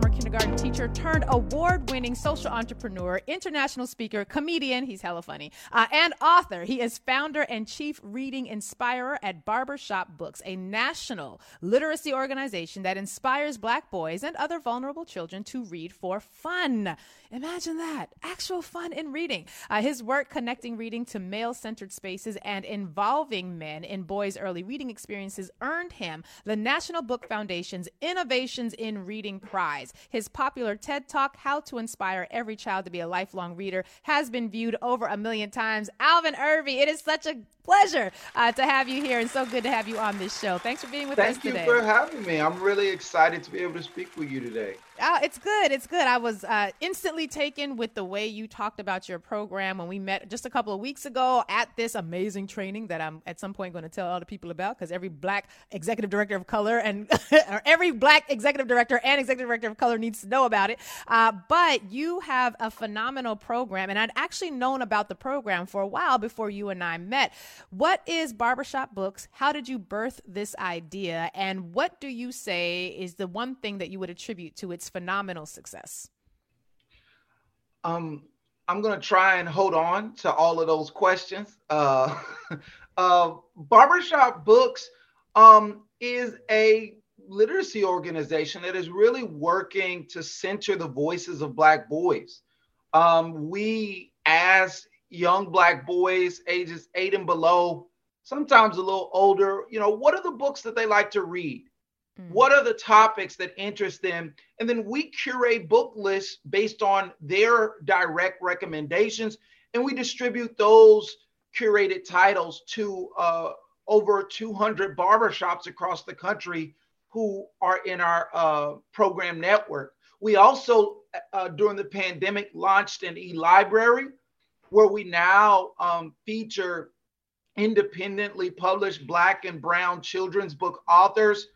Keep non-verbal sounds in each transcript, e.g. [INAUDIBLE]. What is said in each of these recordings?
Former kindergarten teacher turned award winning social entrepreneur, international speaker, comedian, he's hella funny, uh, and author. He is founder and chief reading inspirer at Barbershop Books, a national literacy organization that inspires black boys and other vulnerable children to read for fun. Imagine that actual fun in reading. Uh, his work connecting reading to male centered spaces and involving men in boys' early reading experiences earned him the National Book Foundation's Innovations in Reading Prize. His popular TED Talk, How to Inspire Every Child to Be a Lifelong Reader, has been viewed over a million times. Alvin Irby, it is such a pleasure uh, to have you here and so good to have you on this show. Thanks for being with Thank us today. Thank you for having me. I'm really excited to be able to speak with you today. Uh, it's good. It's good. I was uh, instantly taken with the way you talked about your program when we met just a couple of weeks ago at this amazing training that I'm at some point going to tell all the people about because every black executive director of color and [LAUGHS] or every black executive director and executive director of color needs to know about it. Uh, but you have a phenomenal program, and I'd actually known about the program for a while before you and I met. What is Barbershop Books? How did you birth this idea? And what do you say is the one thing that you would attribute to its phenomenal success? Um, I'm going to try and hold on to all of those questions. Uh, [LAUGHS] uh, Barbershop Books um, is a literacy organization that is really working to center the voices of Black boys. Um, we, as young Black boys, ages eight and below, sometimes a little older, you know, what are the books that they like to read? Mm. What are the topics that interest them? And then we curate book lists based on their direct recommendations, and we distribute those curated titles to uh, over 200 barbershops across the country who are in our uh, program network. We also, uh, during the pandemic, launched an e library where we now um, feature independently published Black and Brown children's book authors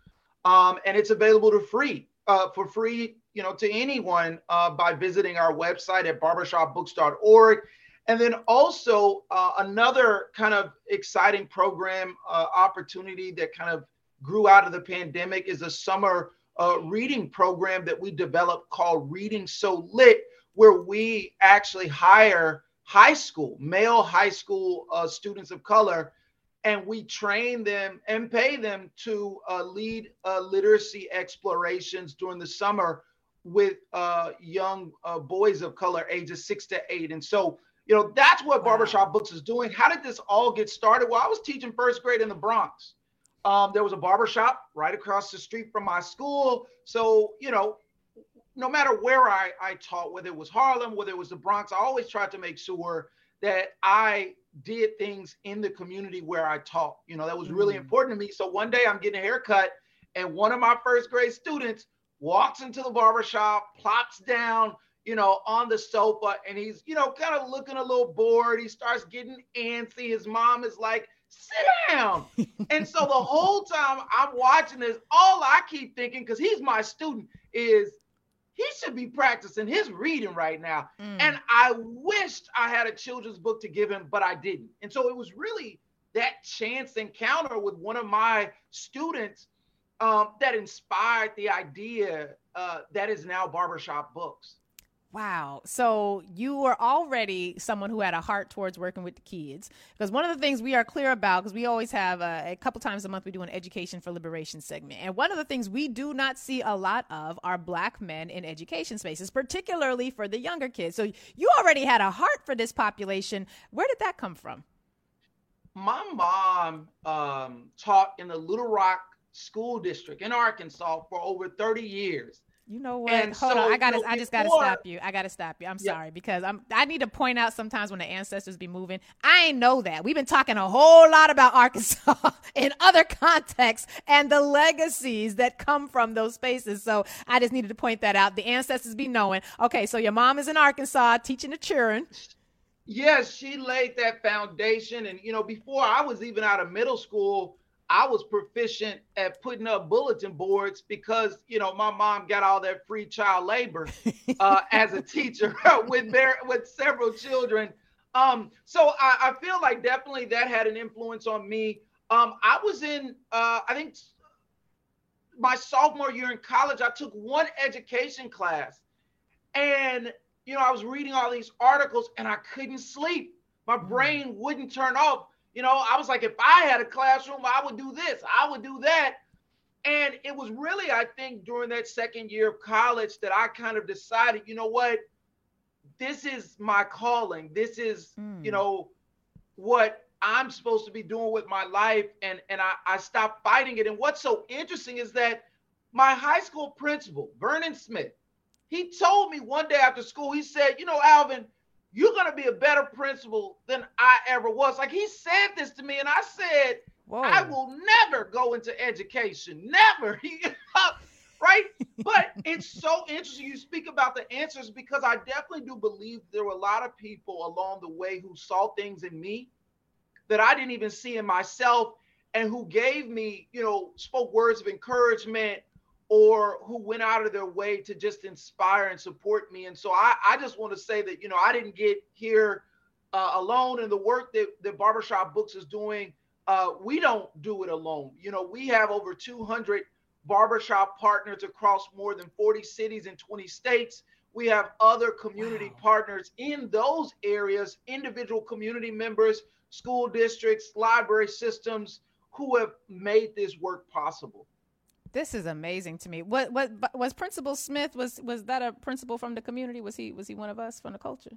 um, and it's available to free uh, for free, you know, to anyone uh, by visiting our website at barbershopbooks.org. And then also uh, another kind of exciting program uh, opportunity that kind of grew out of the pandemic is a summer uh, reading program that we developed called Reading So Lit, where we actually hire high school, male high school uh, students of color and we train them and pay them to uh, lead uh, literacy explorations during the summer with uh, young uh, boys of color ages six to eight. And so, you know, that's what Barbershop Books is doing. How did this all get started? Well, I was teaching first grade in the Bronx. Um, there was a barbershop right across the street from my school. So, you know, no matter where I, I taught, whether it was Harlem, whether it was the Bronx, I always tried to make sure that I did things in the community where I taught. You know, that was really mm. important to me. So one day I'm getting a haircut, and one of my first grade students walks into the barbershop, plops down, you know, on the sofa, and he's, you know, kind of looking a little bored. He starts getting antsy. His mom is like, sit down. [LAUGHS] and so the whole time I'm watching this, all I keep thinking, because he's my student, is he should be practicing his reading right now. Mm. And I wished I had a children's book to give him, but I didn't. And so it was really that chance encounter with one of my students um, that inspired the idea uh, that is now Barbershop Books. Wow. So you were already someone who had a heart towards working with the kids. Because one of the things we are clear about, because we always have uh, a couple times a month, we do an education for liberation segment. And one of the things we do not see a lot of are black men in education spaces, particularly for the younger kids. So you already had a heart for this population. Where did that come from? My mom um, taught in the Little Rock School District in Arkansas for over 30 years. You know what? And Hold so, on. I got to I just got to stop you. I got to stop you. I'm yeah. sorry because I'm I need to point out sometimes when the ancestors be moving. I ain't know that. We've been talking a whole lot about Arkansas [LAUGHS] in other contexts and the legacies that come from those spaces. So I just needed to point that out. The ancestors be knowing. Okay, so your mom is in Arkansas teaching the children. Yes, she laid that foundation and you know before I was even out of middle school I was proficient at putting up bulletin boards because you know my mom got all that free child labor [LAUGHS] uh, as a teacher [LAUGHS] with their with several children. Um, so I, I, feel like definitely that had an influence on me. Um, I was in uh, I think my sophomore year in college. I took one education class, and you know I was reading all these articles and I couldn't sleep. My mm. brain wouldn't turn off you know, I was like, if I had a classroom, I would do this, I would do that. And it was really, I think, during that second year of college that I kind of decided, you know what, this is my calling. This is, mm. you know, what I'm supposed to be doing with my life. And and I, I stopped fighting it. And what's so interesting is that my high school principal, Vernon Smith, he told me one day after school, he said, you know, Alvin, you're going to be a better principal than I ever was. Like he said this to me, and I said, Whoa. I will never go into education. Never. [LAUGHS] right? But [LAUGHS] it's so interesting you speak about the answers because I definitely do believe there were a lot of people along the way who saw things in me that I didn't even see in myself and who gave me, you know, spoke words of encouragement or who went out of their way to just inspire and support me. And so I, I just want to say that, you know, I didn't get here uh, alone in the work that, that Barbershop Books is doing. Uh, we don't do it alone. You know, we have over 200 barbershop partners across more than 40 cities and 20 states. We have other community wow. partners in those areas, individual community members, school districts, library systems who have made this work possible. This is amazing to me. What what was Principal Smith? Was was that a principal from the community? Was he was he one of us from the culture?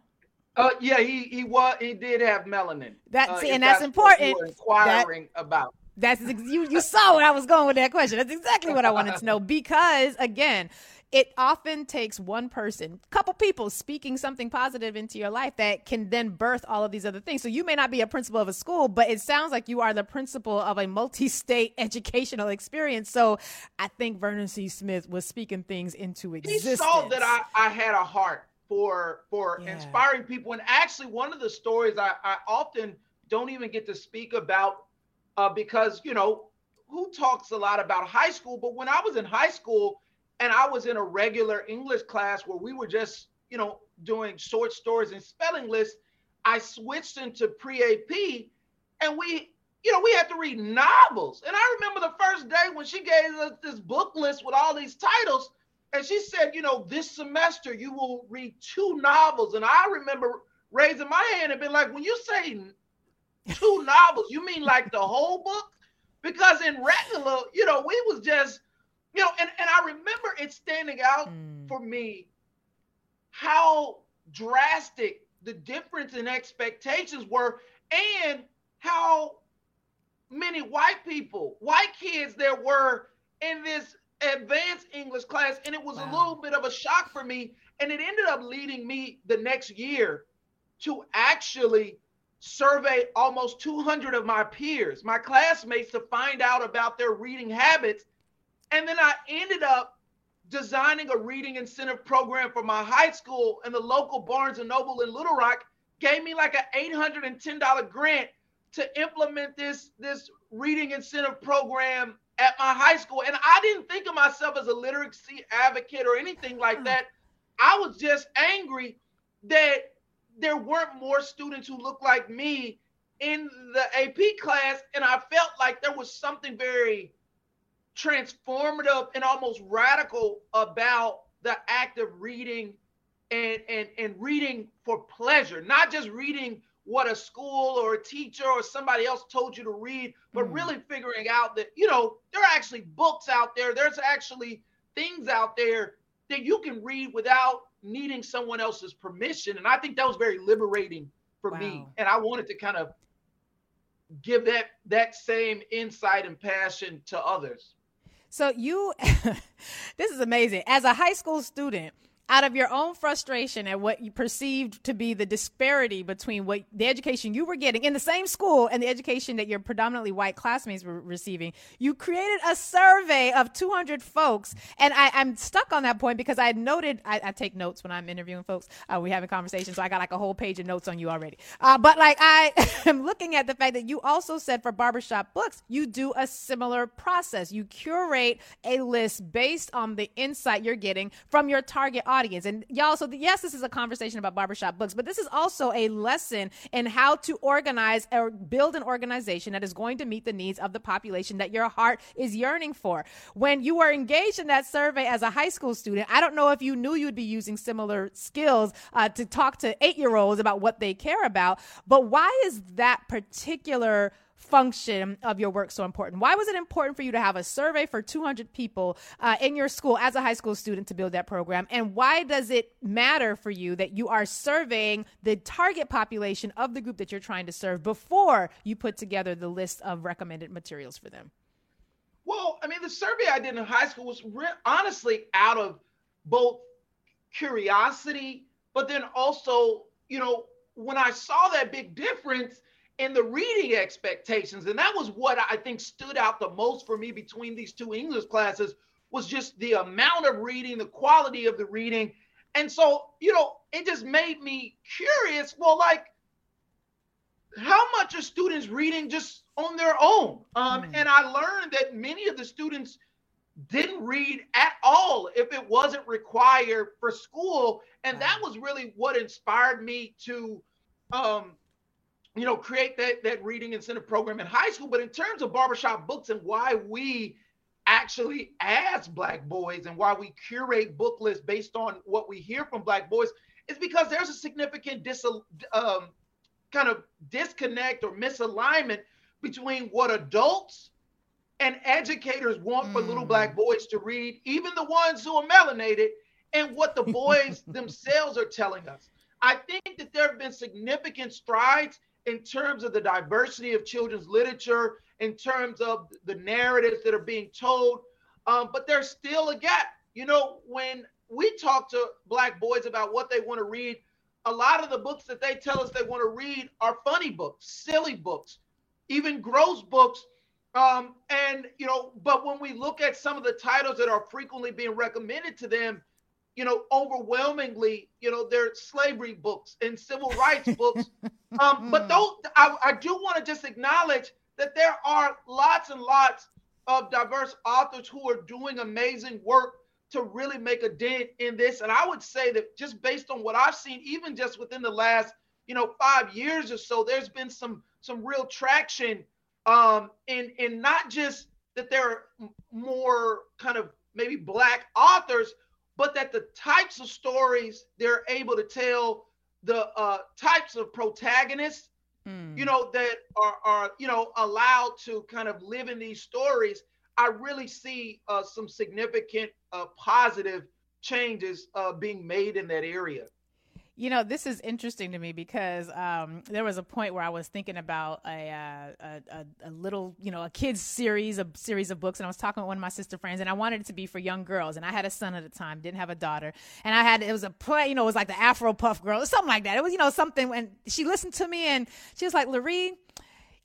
Uh, yeah, he he was he did have melanin. That uh, and that's, that's important. inquiring that, about. That's you. You saw where I was going with that question. That's exactly what I wanted to know because again, it often takes one person, couple people speaking something positive into your life that can then birth all of these other things. So you may not be a principal of a school, but it sounds like you are the principal of a multi-state [LAUGHS] educational experience. So I think Vernon C. Smith was speaking things into existence. He saw that I, I had a heart for for yeah. inspiring people. And actually, one of the stories I, I often don't even get to speak about uh, because you know who talks a lot about high school. But when I was in high school and I was in a regular English class where we were just, you know, doing short stories and spelling lists. I switched into pre AP and we, you know, we had to read novels. And I remember the first day when she gave us this book list with all these titles. And she said, you know, this semester you will read two novels. And I remember raising my hand and being like, when you say two [LAUGHS] novels, you mean like the whole book? Because in regular, you know, we was just you know, and, and I remember it standing out mm. for me how drastic the difference in expectations were and how many white people, white kids there were in this advanced English class. And it was wow. a little bit of a shock for me. And it ended up leading me the next year to actually survey almost 200 of my peers, my classmates, to find out about their reading habits and then I ended up designing a reading incentive program for my high school, and the local Barnes and Noble in Little Rock gave me like an $810 grant to implement this this reading incentive program at my high school. And I didn't think of myself as a literacy advocate or anything like hmm. that. I was just angry that there weren't more students who looked like me in the AP class. And I felt like there was something very transformative and almost radical about the act of reading and, and, and reading for pleasure, not just reading what a school or a teacher or somebody else told you to read, but mm. really figuring out that, you know, there are actually books out there. There's actually things out there that you can read without needing someone else's permission. And I think that was very liberating for wow. me. And I wanted to kind of give that that same insight and passion to others. So you, [LAUGHS] this is amazing. As a high school student, out of your own frustration at what you perceived to be the disparity between what the education you were getting in the same school and the education that your predominantly white classmates were receiving, you created a survey of 200 folks. And I, am stuck on that point because I noted, I, I take notes when I'm interviewing folks. Uh, we having conversations, so I got like a whole page of notes on you already. Uh, but like I [LAUGHS] am looking at the fact that you also said for barbershop books, you do a similar process. You curate a list based on the insight you're getting from your target audience. And y'all, so the, yes, this is a conversation about barbershop books, but this is also a lesson in how to organize or build an organization that is going to meet the needs of the population that your heart is yearning for. When you were engaged in that survey as a high school student, I don't know if you knew you'd be using similar skills uh, to talk to eight year olds about what they care about, but why is that particular function of your work so important? Why was it important for you to have a survey for 200 people uh, in your school as a high school student to build that program? And why does it matter for you that you are surveying the target population of the group that you're trying to serve before you put together the list of recommended materials for them? Well, I mean, the survey I did in high school was re- honestly out of both curiosity, but then also, you know, when I saw that big difference, and the reading expectations. And that was what I think stood out the most for me between these two English classes was just the amount of reading, the quality of the reading. And so, you know, it just made me curious. Well, like, how much are students reading just on their own? Um, mm. And I learned that many of the students didn't read at all if it wasn't required for school. And that was really what inspired me to um, you know, create that that reading incentive program in high school. But in terms of barbershop books and why we actually ask black boys and why we curate book lists based on what we hear from black boys is because there's a significant dis um, kind of disconnect or misalignment between what adults and educators want mm. for little black mm. boys to read, even the ones who are melanated, and what the boys [LAUGHS] themselves are telling us. I think that there have been significant strides in terms of the diversity of children's literature, in terms of the narratives that are being told. Um, but there's still a gap. You know, when we talk to Black boys about what they want to read, a lot of the books that they tell us they want to read are funny books, silly books, even gross books. Um, and, you know, but when we look at some of the titles that are frequently being recommended to them, you know, overwhelmingly, you know, they're slavery books and civil rights [LAUGHS] books. Um, but those, I, I do want to just acknowledge that there are lots and lots of diverse authors who are doing amazing work to really make a dent in this. And I would say that just based on what I've seen, even just within the last, you know, five years or so, there's been some some real traction um, in in not just that there are more kind of maybe black authors, but that the types of stories they're able to tell, the uh, types of protagonists, mm. you know, that are, are, you know, allowed to kind of live in these stories, I really see uh, some significant uh, positive changes uh, being made in that area. You know, this is interesting to me because um, there was a point where I was thinking about a, uh, a, a, little, you know, a kids series, a series of books, and I was talking with one of my sister friends, and I wanted it to be for young girls, and I had a son at the time, didn't have a daughter, and I had it was a play, you know, it was like the Afro Puff Girl, something like that. It was, you know, something. And she listened to me, and she was like, "Lurie,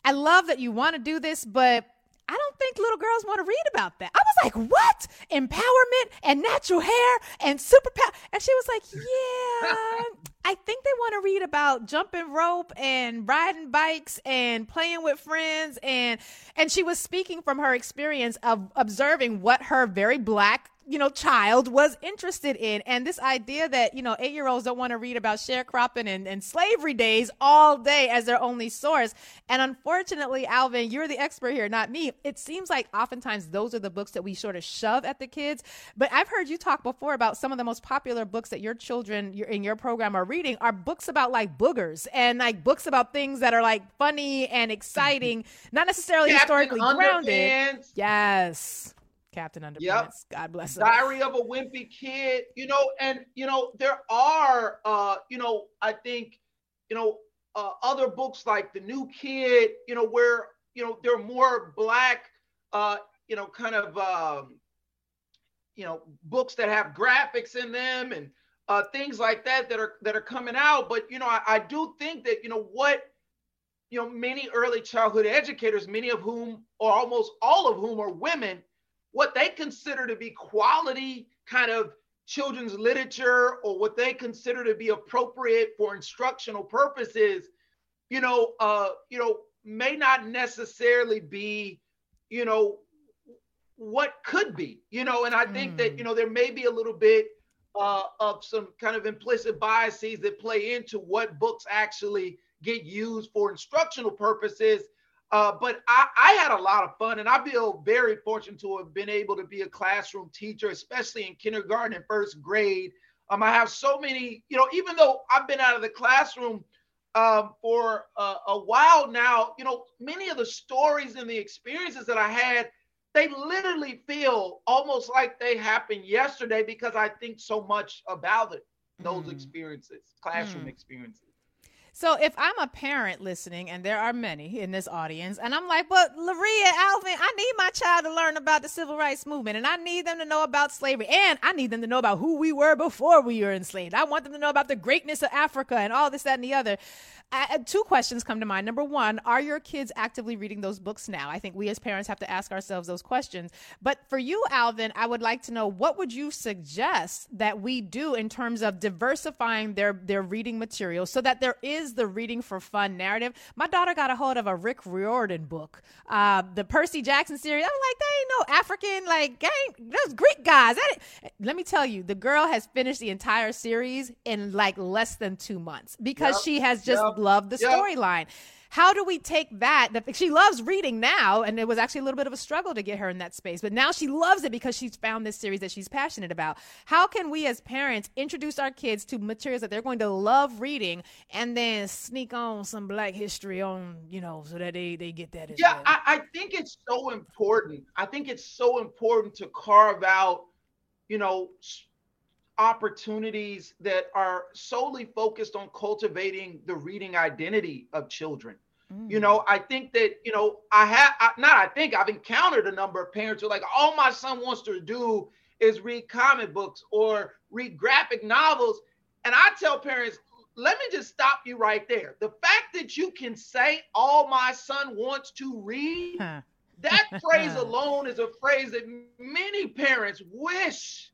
I love that you want to do this, but I don't think little girls want to read about that. I was like, what? Empowerment and natural hair and superpower. And she was like, yeah, [LAUGHS] I think they want to read about jumping rope and riding bikes and playing with friends. And, and she was speaking from her experience of observing what her very black you know, child was interested in. And this idea that, you know, eight year olds don't want to read about sharecropping and, and slavery days all day as their only source. And unfortunately, Alvin, you're the expert here, not me. It seems like oftentimes those are the books that we sort of shove at the kids. But I've heard you talk before about some of the most popular books that your children in your program are reading are books about like boogers and like books about things that are like funny and mm-hmm. exciting, not necessarily Captain historically grounded. Yes. Captain Underpants. Yep. God bless him. Diary of a Wimpy Kid. You know, and you know there are, uh, you know, I think, you know, uh, other books like The New Kid. You know, where you know there are more black, uh, you know, kind of, um, you know, books that have graphics in them and uh, things like that that are that are coming out. But you know, I, I do think that you know what you know many early childhood educators, many of whom or almost all of whom are women, what they consider to be quality kind of children's literature or what they consider to be appropriate for instructional purposes, you know, uh, you know, may not necessarily be, you know, what could be, you know, and I think mm. that, you know, there may be a little bit uh, of some kind of implicit biases that play into what books actually get used for instructional purposes. Uh, but I, I, had a lot of fun, and I feel very fortunate to have been able to be a classroom teacher, especially in kindergarten and first grade. Um, I have so many, you know, even though I've been out of the classroom um, for a, a while now, you know, many of the stories and the experiences that I had they literally feel almost like they happened yesterday because I think so much about it, those mm. experiences, classroom mm. experiences. So if I'm a parent listening, and there are many in this audience, and I'm like, but Laria, Alvin, I need my child to learn about the civil rights movement, and I need them to know about slavery, and I need them to know about who we were before we were enslaved. I want them to know about the greatness of Africa and all this, that, and the other uh, two questions come to mind. Number one, are your kids actively reading those books now? I think we as parents have to ask ourselves those questions. But for you, Alvin, I would like to know what would you suggest that we do in terms of diversifying their their reading material so that there is the reading for fun narrative. My daughter got a hold of a Rick Riordan book, uh, the Percy Jackson series. I was like, that ain't no African like gang. Those Greek guys. Let me tell you, the girl has finished the entire series in like less than two months because yep. she has just. Yep love the yep. storyline. How do we take that? She loves reading now, and it was actually a little bit of a struggle to get her in that space, but now she loves it because she's found this series that she's passionate about. How can we as parents introduce our kids to materials that they're going to love reading and then sneak on some black history on, you know, so that they, they get that as yeah, well? I, I think it's so important. I think it's so important to carve out, you know, opportunities that are solely focused on cultivating the reading identity of children. Mm. You know, I think that, you know, I have not I think I've encountered a number of parents who are like, all my son wants to do is read comic books or read graphic novels. And I tell parents, let me just stop you right there. The fact that you can say all my son wants to read, huh. that [LAUGHS] phrase alone is a phrase that many parents wish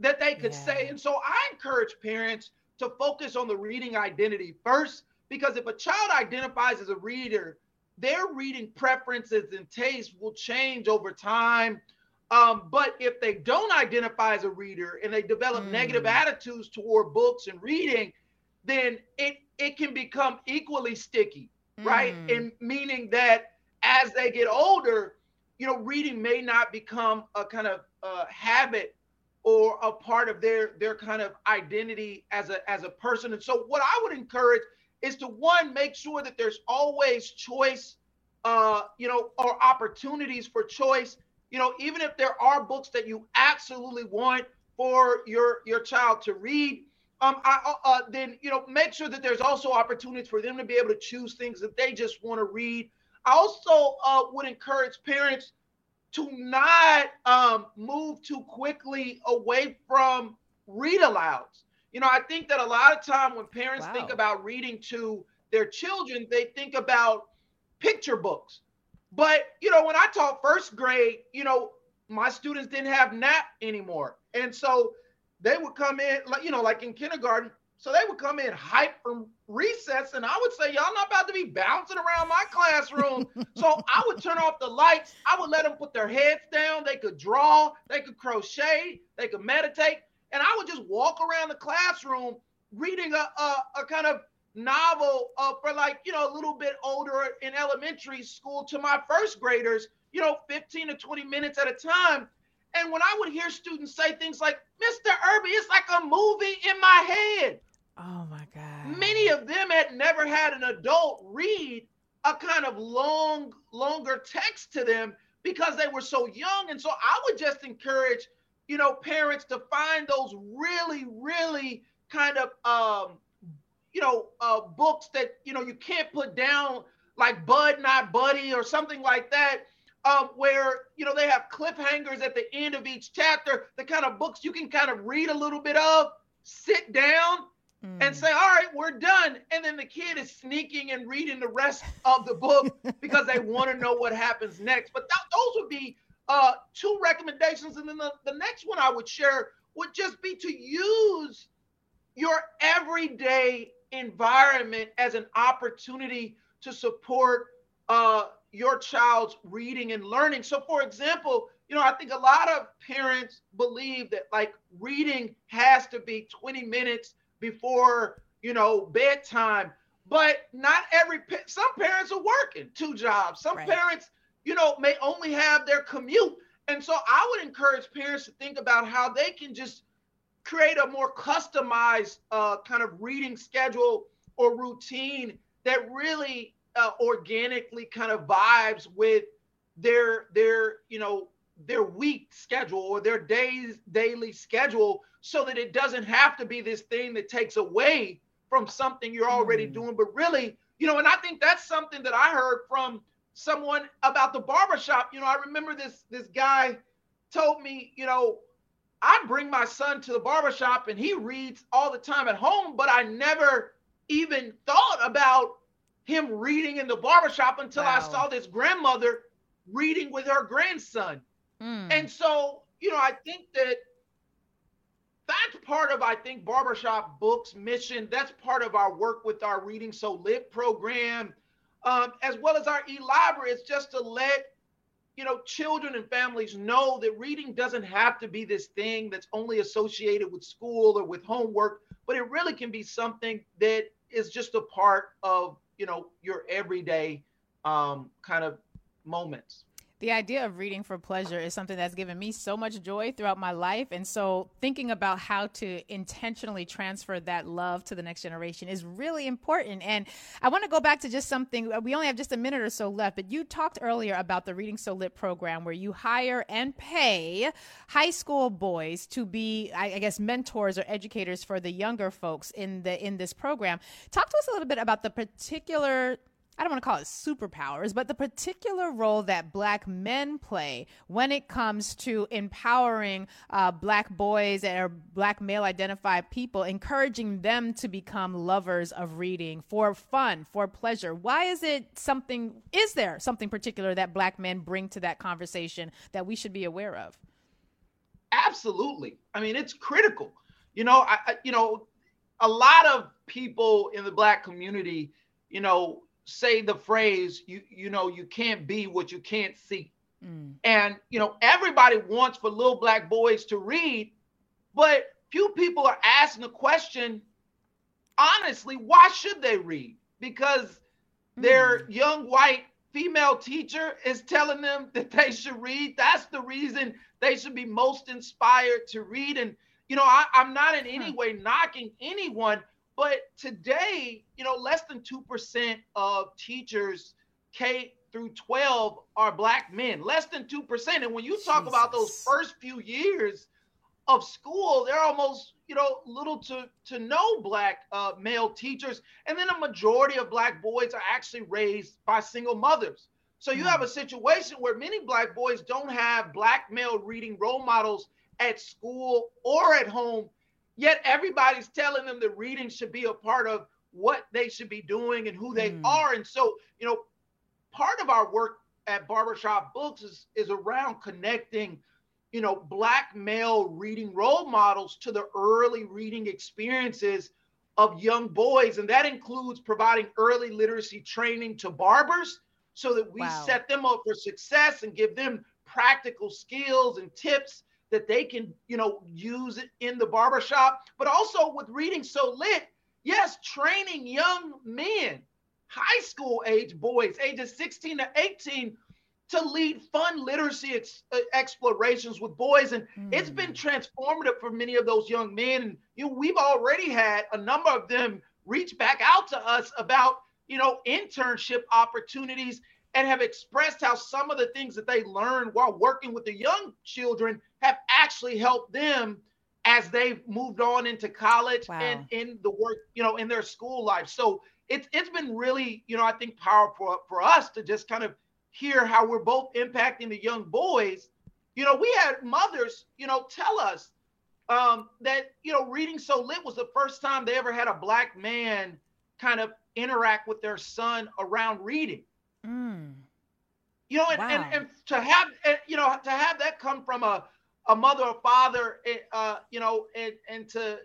that they could yeah. say. And so I encourage parents to focus on the reading identity first, because if a child identifies as a reader, their reading preferences and tastes will change over time. Um, but if they don't identify as a reader and they develop mm. negative attitudes toward books and reading, then it it can become equally sticky, mm. right? And meaning that as they get older, you know, reading may not become a kind of uh, habit or a part of their their kind of identity as a as a person. And so what I would encourage is to one make sure that there's always choice uh you know or opportunities for choice you know even if there are books that you absolutely want for your your child to read um I, uh, uh then you know make sure that there's also opportunities for them to be able to choose things that they just want to read i also uh, would encourage parents to not um, move too quickly away from read alouds. You know, I think that a lot of time when parents wow. think about reading to their children, they think about picture books. But, you know, when I taught first grade, you know, my students didn't have nap anymore. And so they would come in, like, you know, like in kindergarten, so they would come in hype from recess, and I would say, Y'all not about to be bouncing around my classroom. [LAUGHS] so I would turn off the lights. I would let them put their heads down. They could draw, they could crochet, they could meditate. And I would just walk around the classroom reading a, a, a kind of novel uh, for like, you know, a little bit older in elementary school to my first graders, you know, 15 to 20 minutes at a time. And when I would hear students say things like, Mr. Irby, it's like a movie in my head. Oh my God. Many of them had never had an adult read a kind of long, longer text to them because they were so young. And so I would just encourage, you know, parents to find those really, really kind of, um, you know, uh, books that, you know, you can't put down like Bud Not Buddy or something like that. Um, where you know they have cliffhangers at the end of each chapter, the kind of books you can kind of read a little bit of, sit down mm. and say, all right, we're done. And then the kid is sneaking and reading the rest of the book [LAUGHS] because they want to know what happens next. But th- those would be uh, two recommendations. And then the, the next one I would share would just be to use your everyday environment as an opportunity to support uh, your child's reading and learning. So, for example, you know, I think a lot of parents believe that like reading has to be 20 minutes before, you know, bedtime. But not every some parents are working two jobs. Some right. parents, you know, may only have their commute. And so I would encourage parents to think about how they can just create a more customized uh, kind of reading schedule or routine that really uh, organically kind of vibes with their their you know their week schedule or their days daily schedule so that it doesn't have to be this thing that takes away from something you're already mm. doing but really you know and i think that's something that i heard from someone about the barbershop you know i remember this this guy told me you know i bring my son to the barbershop and he reads all the time at home but i never even thought about him reading in the barbershop until wow. I saw this grandmother reading with her grandson. Mm. And so, you know, I think that that's part of, I think, Barbershop Books' mission. That's part of our work with our Reading So Lit program, um, as well as our e-library. It's just to let, you know, children and families know that reading doesn't have to be this thing that's only associated with school or with homework, but it really can be something that is just a part of you know your everyday um, kind of moments the idea of reading for pleasure is something that's given me so much joy throughout my life. And so, thinking about how to intentionally transfer that love to the next generation is really important. And I want to go back to just something, uh, we only have just a minute or so left, but you talked earlier about the Reading So Lit program where you hire and pay high school boys to be, I guess, mentors or educators for the younger folks in the in this program. Talk to us a little bit about the particular I don't want to call it superpowers, but the particular role that black men play when it comes to empowering uh, black boys or black male identified people, encouraging them to become lovers of reading for fun, for pleasure. Why is it something, is there something particular that black men bring to that conversation that we should be aware of? Absolutely. I mean, it's critical. You know, I, you know, a lot of people in the black community, you know, say the phrase you you know you can't be what you can't see. Mm. and you know everybody wants for little black boys to read but few people are asking the question honestly why should they read? Because mm. their young white female teacher is telling them [LAUGHS] that they should read. That's the reason they should be most inspired to read. And you know I, am not in any way knocking anyone but today, you know, less than 2% of teachers K through 12 are black men, less than 2%. And when you talk Jesus. about those first few years of school, they're almost, you know, little to, to no black uh, male teachers. And then a majority of black boys are actually raised by single mothers. So you mm. have a situation where many black boys don't have black male reading role models at school or at home Yet everybody's telling them that reading should be a part of what they should be doing and who they mm. are. And so, you know, part of our work at Barbershop Books is, is around connecting, you know, black male reading role models to the early reading experiences of young boys. And that includes providing early literacy training to barbers so that we wow. set them up for success and give them practical skills and tips that they can, you know, use it in the barbershop, but also with reading so lit, yes, training young men, high school age boys, ages 16 to 18, to lead fun literacy ex- uh, explorations with boys. And mm. it's been hmm. transformative for many of those young men. And you know, we've already had a number of them reach back out to us about, you know, internship opportunities and have expressed how some of the things that they learned while working with the young children have actually helped them as they've moved on into college wow. and in the work, you know, in their school life. So it's it's been really, you know, I think powerful for us to just kind of hear how we're both impacting the young boys. You know, we had mothers, you know, tell us, um, that you know, reading so lit was the first time they ever had a black man kind of interact with their son around reading. Mm. You know, and, wow. and, and to have you know to have that come from a a mother or father, eh, uh, you know, and and to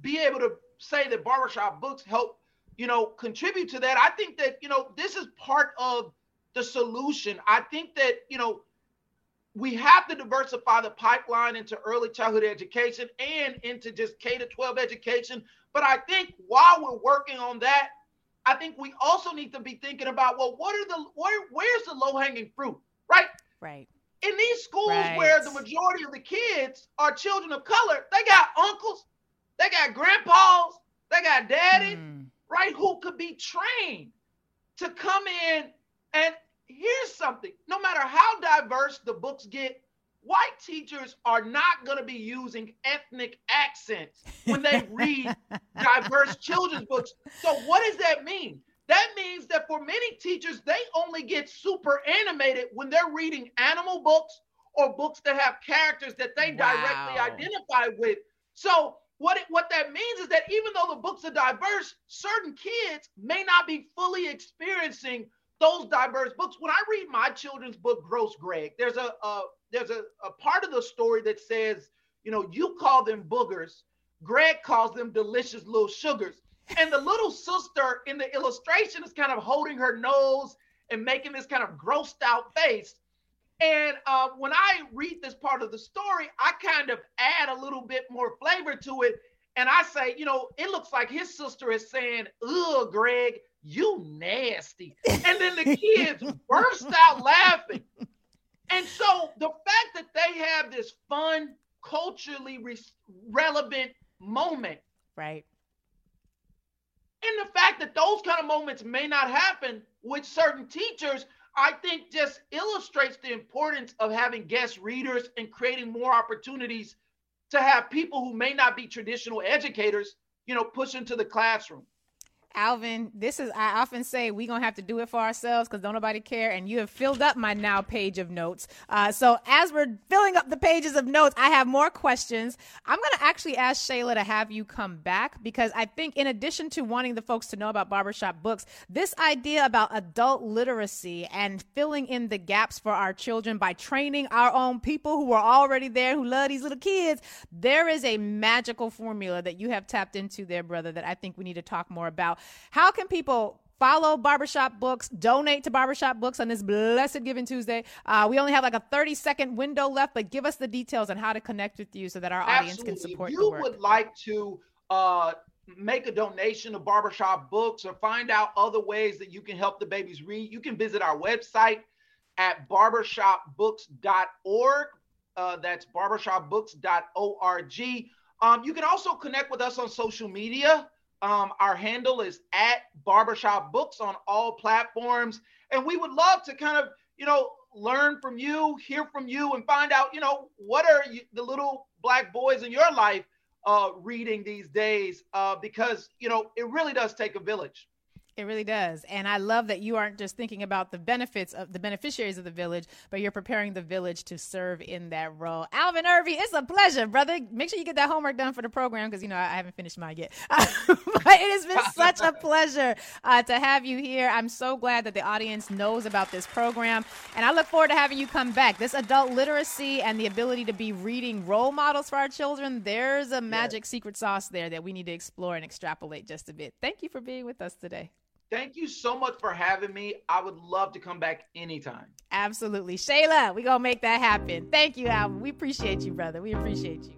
be able to say that barbershop books help, you know, contribute to that. I think that you know this is part of the solution. I think that you know we have to diversify the pipeline into early childhood education and into just K to 12 education. But I think while we're working on that, I think we also need to be thinking about well, what are the where, where's the low hanging fruit, right? Right. In these schools right. where the majority of the kids are children of color, they got uncles, they got grandpas, they got daddies, mm. right? Who could be trained to come in and here's something no matter how diverse the books get, white teachers are not going to be using ethnic accents when they read [LAUGHS] diverse children's books. So, what does that mean? That means that for many teachers, they only get super animated when they're reading animal books or books that have characters that they wow. directly identify with. So, what it, what that means is that even though the books are diverse, certain kids may not be fully experiencing those diverse books. When I read my children's book, Gross Greg, there's a, a there's a, a part of the story that says, you know, you call them boogers, Greg calls them delicious little sugars. And the little sister in the illustration is kind of holding her nose and making this kind of grossed out face. And uh, when I read this part of the story, I kind of add a little bit more flavor to it. And I say, you know, it looks like his sister is saying, ugh, Greg, you nasty. And then the kids [LAUGHS] burst out laughing. And so the fact that they have this fun, culturally re- relevant moment. Right. And the fact that those kind of moments may not happen with certain teachers, I think just illustrates the importance of having guest readers and creating more opportunities to have people who may not be traditional educators, you know, push into the classroom. Alvin, this is I often say we gonna have to do it for ourselves because don't nobody care. And you have filled up my now page of notes. Uh, so as we're filling up the pages of notes, I have more questions. I'm gonna actually ask Shayla to have you come back because I think in addition to wanting the folks to know about barbershop books, this idea about adult literacy and filling in the gaps for our children by training our own people who are already there who love these little kids, there is a magical formula that you have tapped into there, brother, that I think we need to talk more about. How can people follow Barbershop Books, donate to Barbershop Books on this blessed Giving Tuesday. Uh, we only have like a 30 second window left, but give us the details on how to connect with you so that our Absolutely. audience can support you. if you would like to uh, make a donation to Barbershop Books or find out other ways that you can help the babies read, you can visit our website at barbershopbooks.org. Uh, that's barbershopbooks.org. Um, you can also connect with us on social media. Um, our handle is at Barbershop Books on all platforms. And we would love to kind of, you know, learn from you, hear from you, and find out, you know, what are you, the little black boys in your life uh, reading these days? Uh, because, you know, it really does take a village. It really does. And I love that you aren't just thinking about the benefits of the beneficiaries of the village, but you're preparing the village to serve in that role. Alvin Irby, it's a pleasure, brother. Make sure you get that homework done for the program because, you know, I, haven't finished mine yet. [LAUGHS] but it has been such a pleasure uh, to have you here. I'm so glad that the audience knows about this program. And I look forward to having you come back. This adult literacy and the ability to be reading role models for our children, there's a magic yes. secret sauce there that we need to explore and extrapolate just a bit. Thank you for being with us today. Thank you so much for having me. I would love to come back anytime. Absolutely. Shayla, we going to make that happen. Thank you, Alvin. We appreciate you, brother. We appreciate you.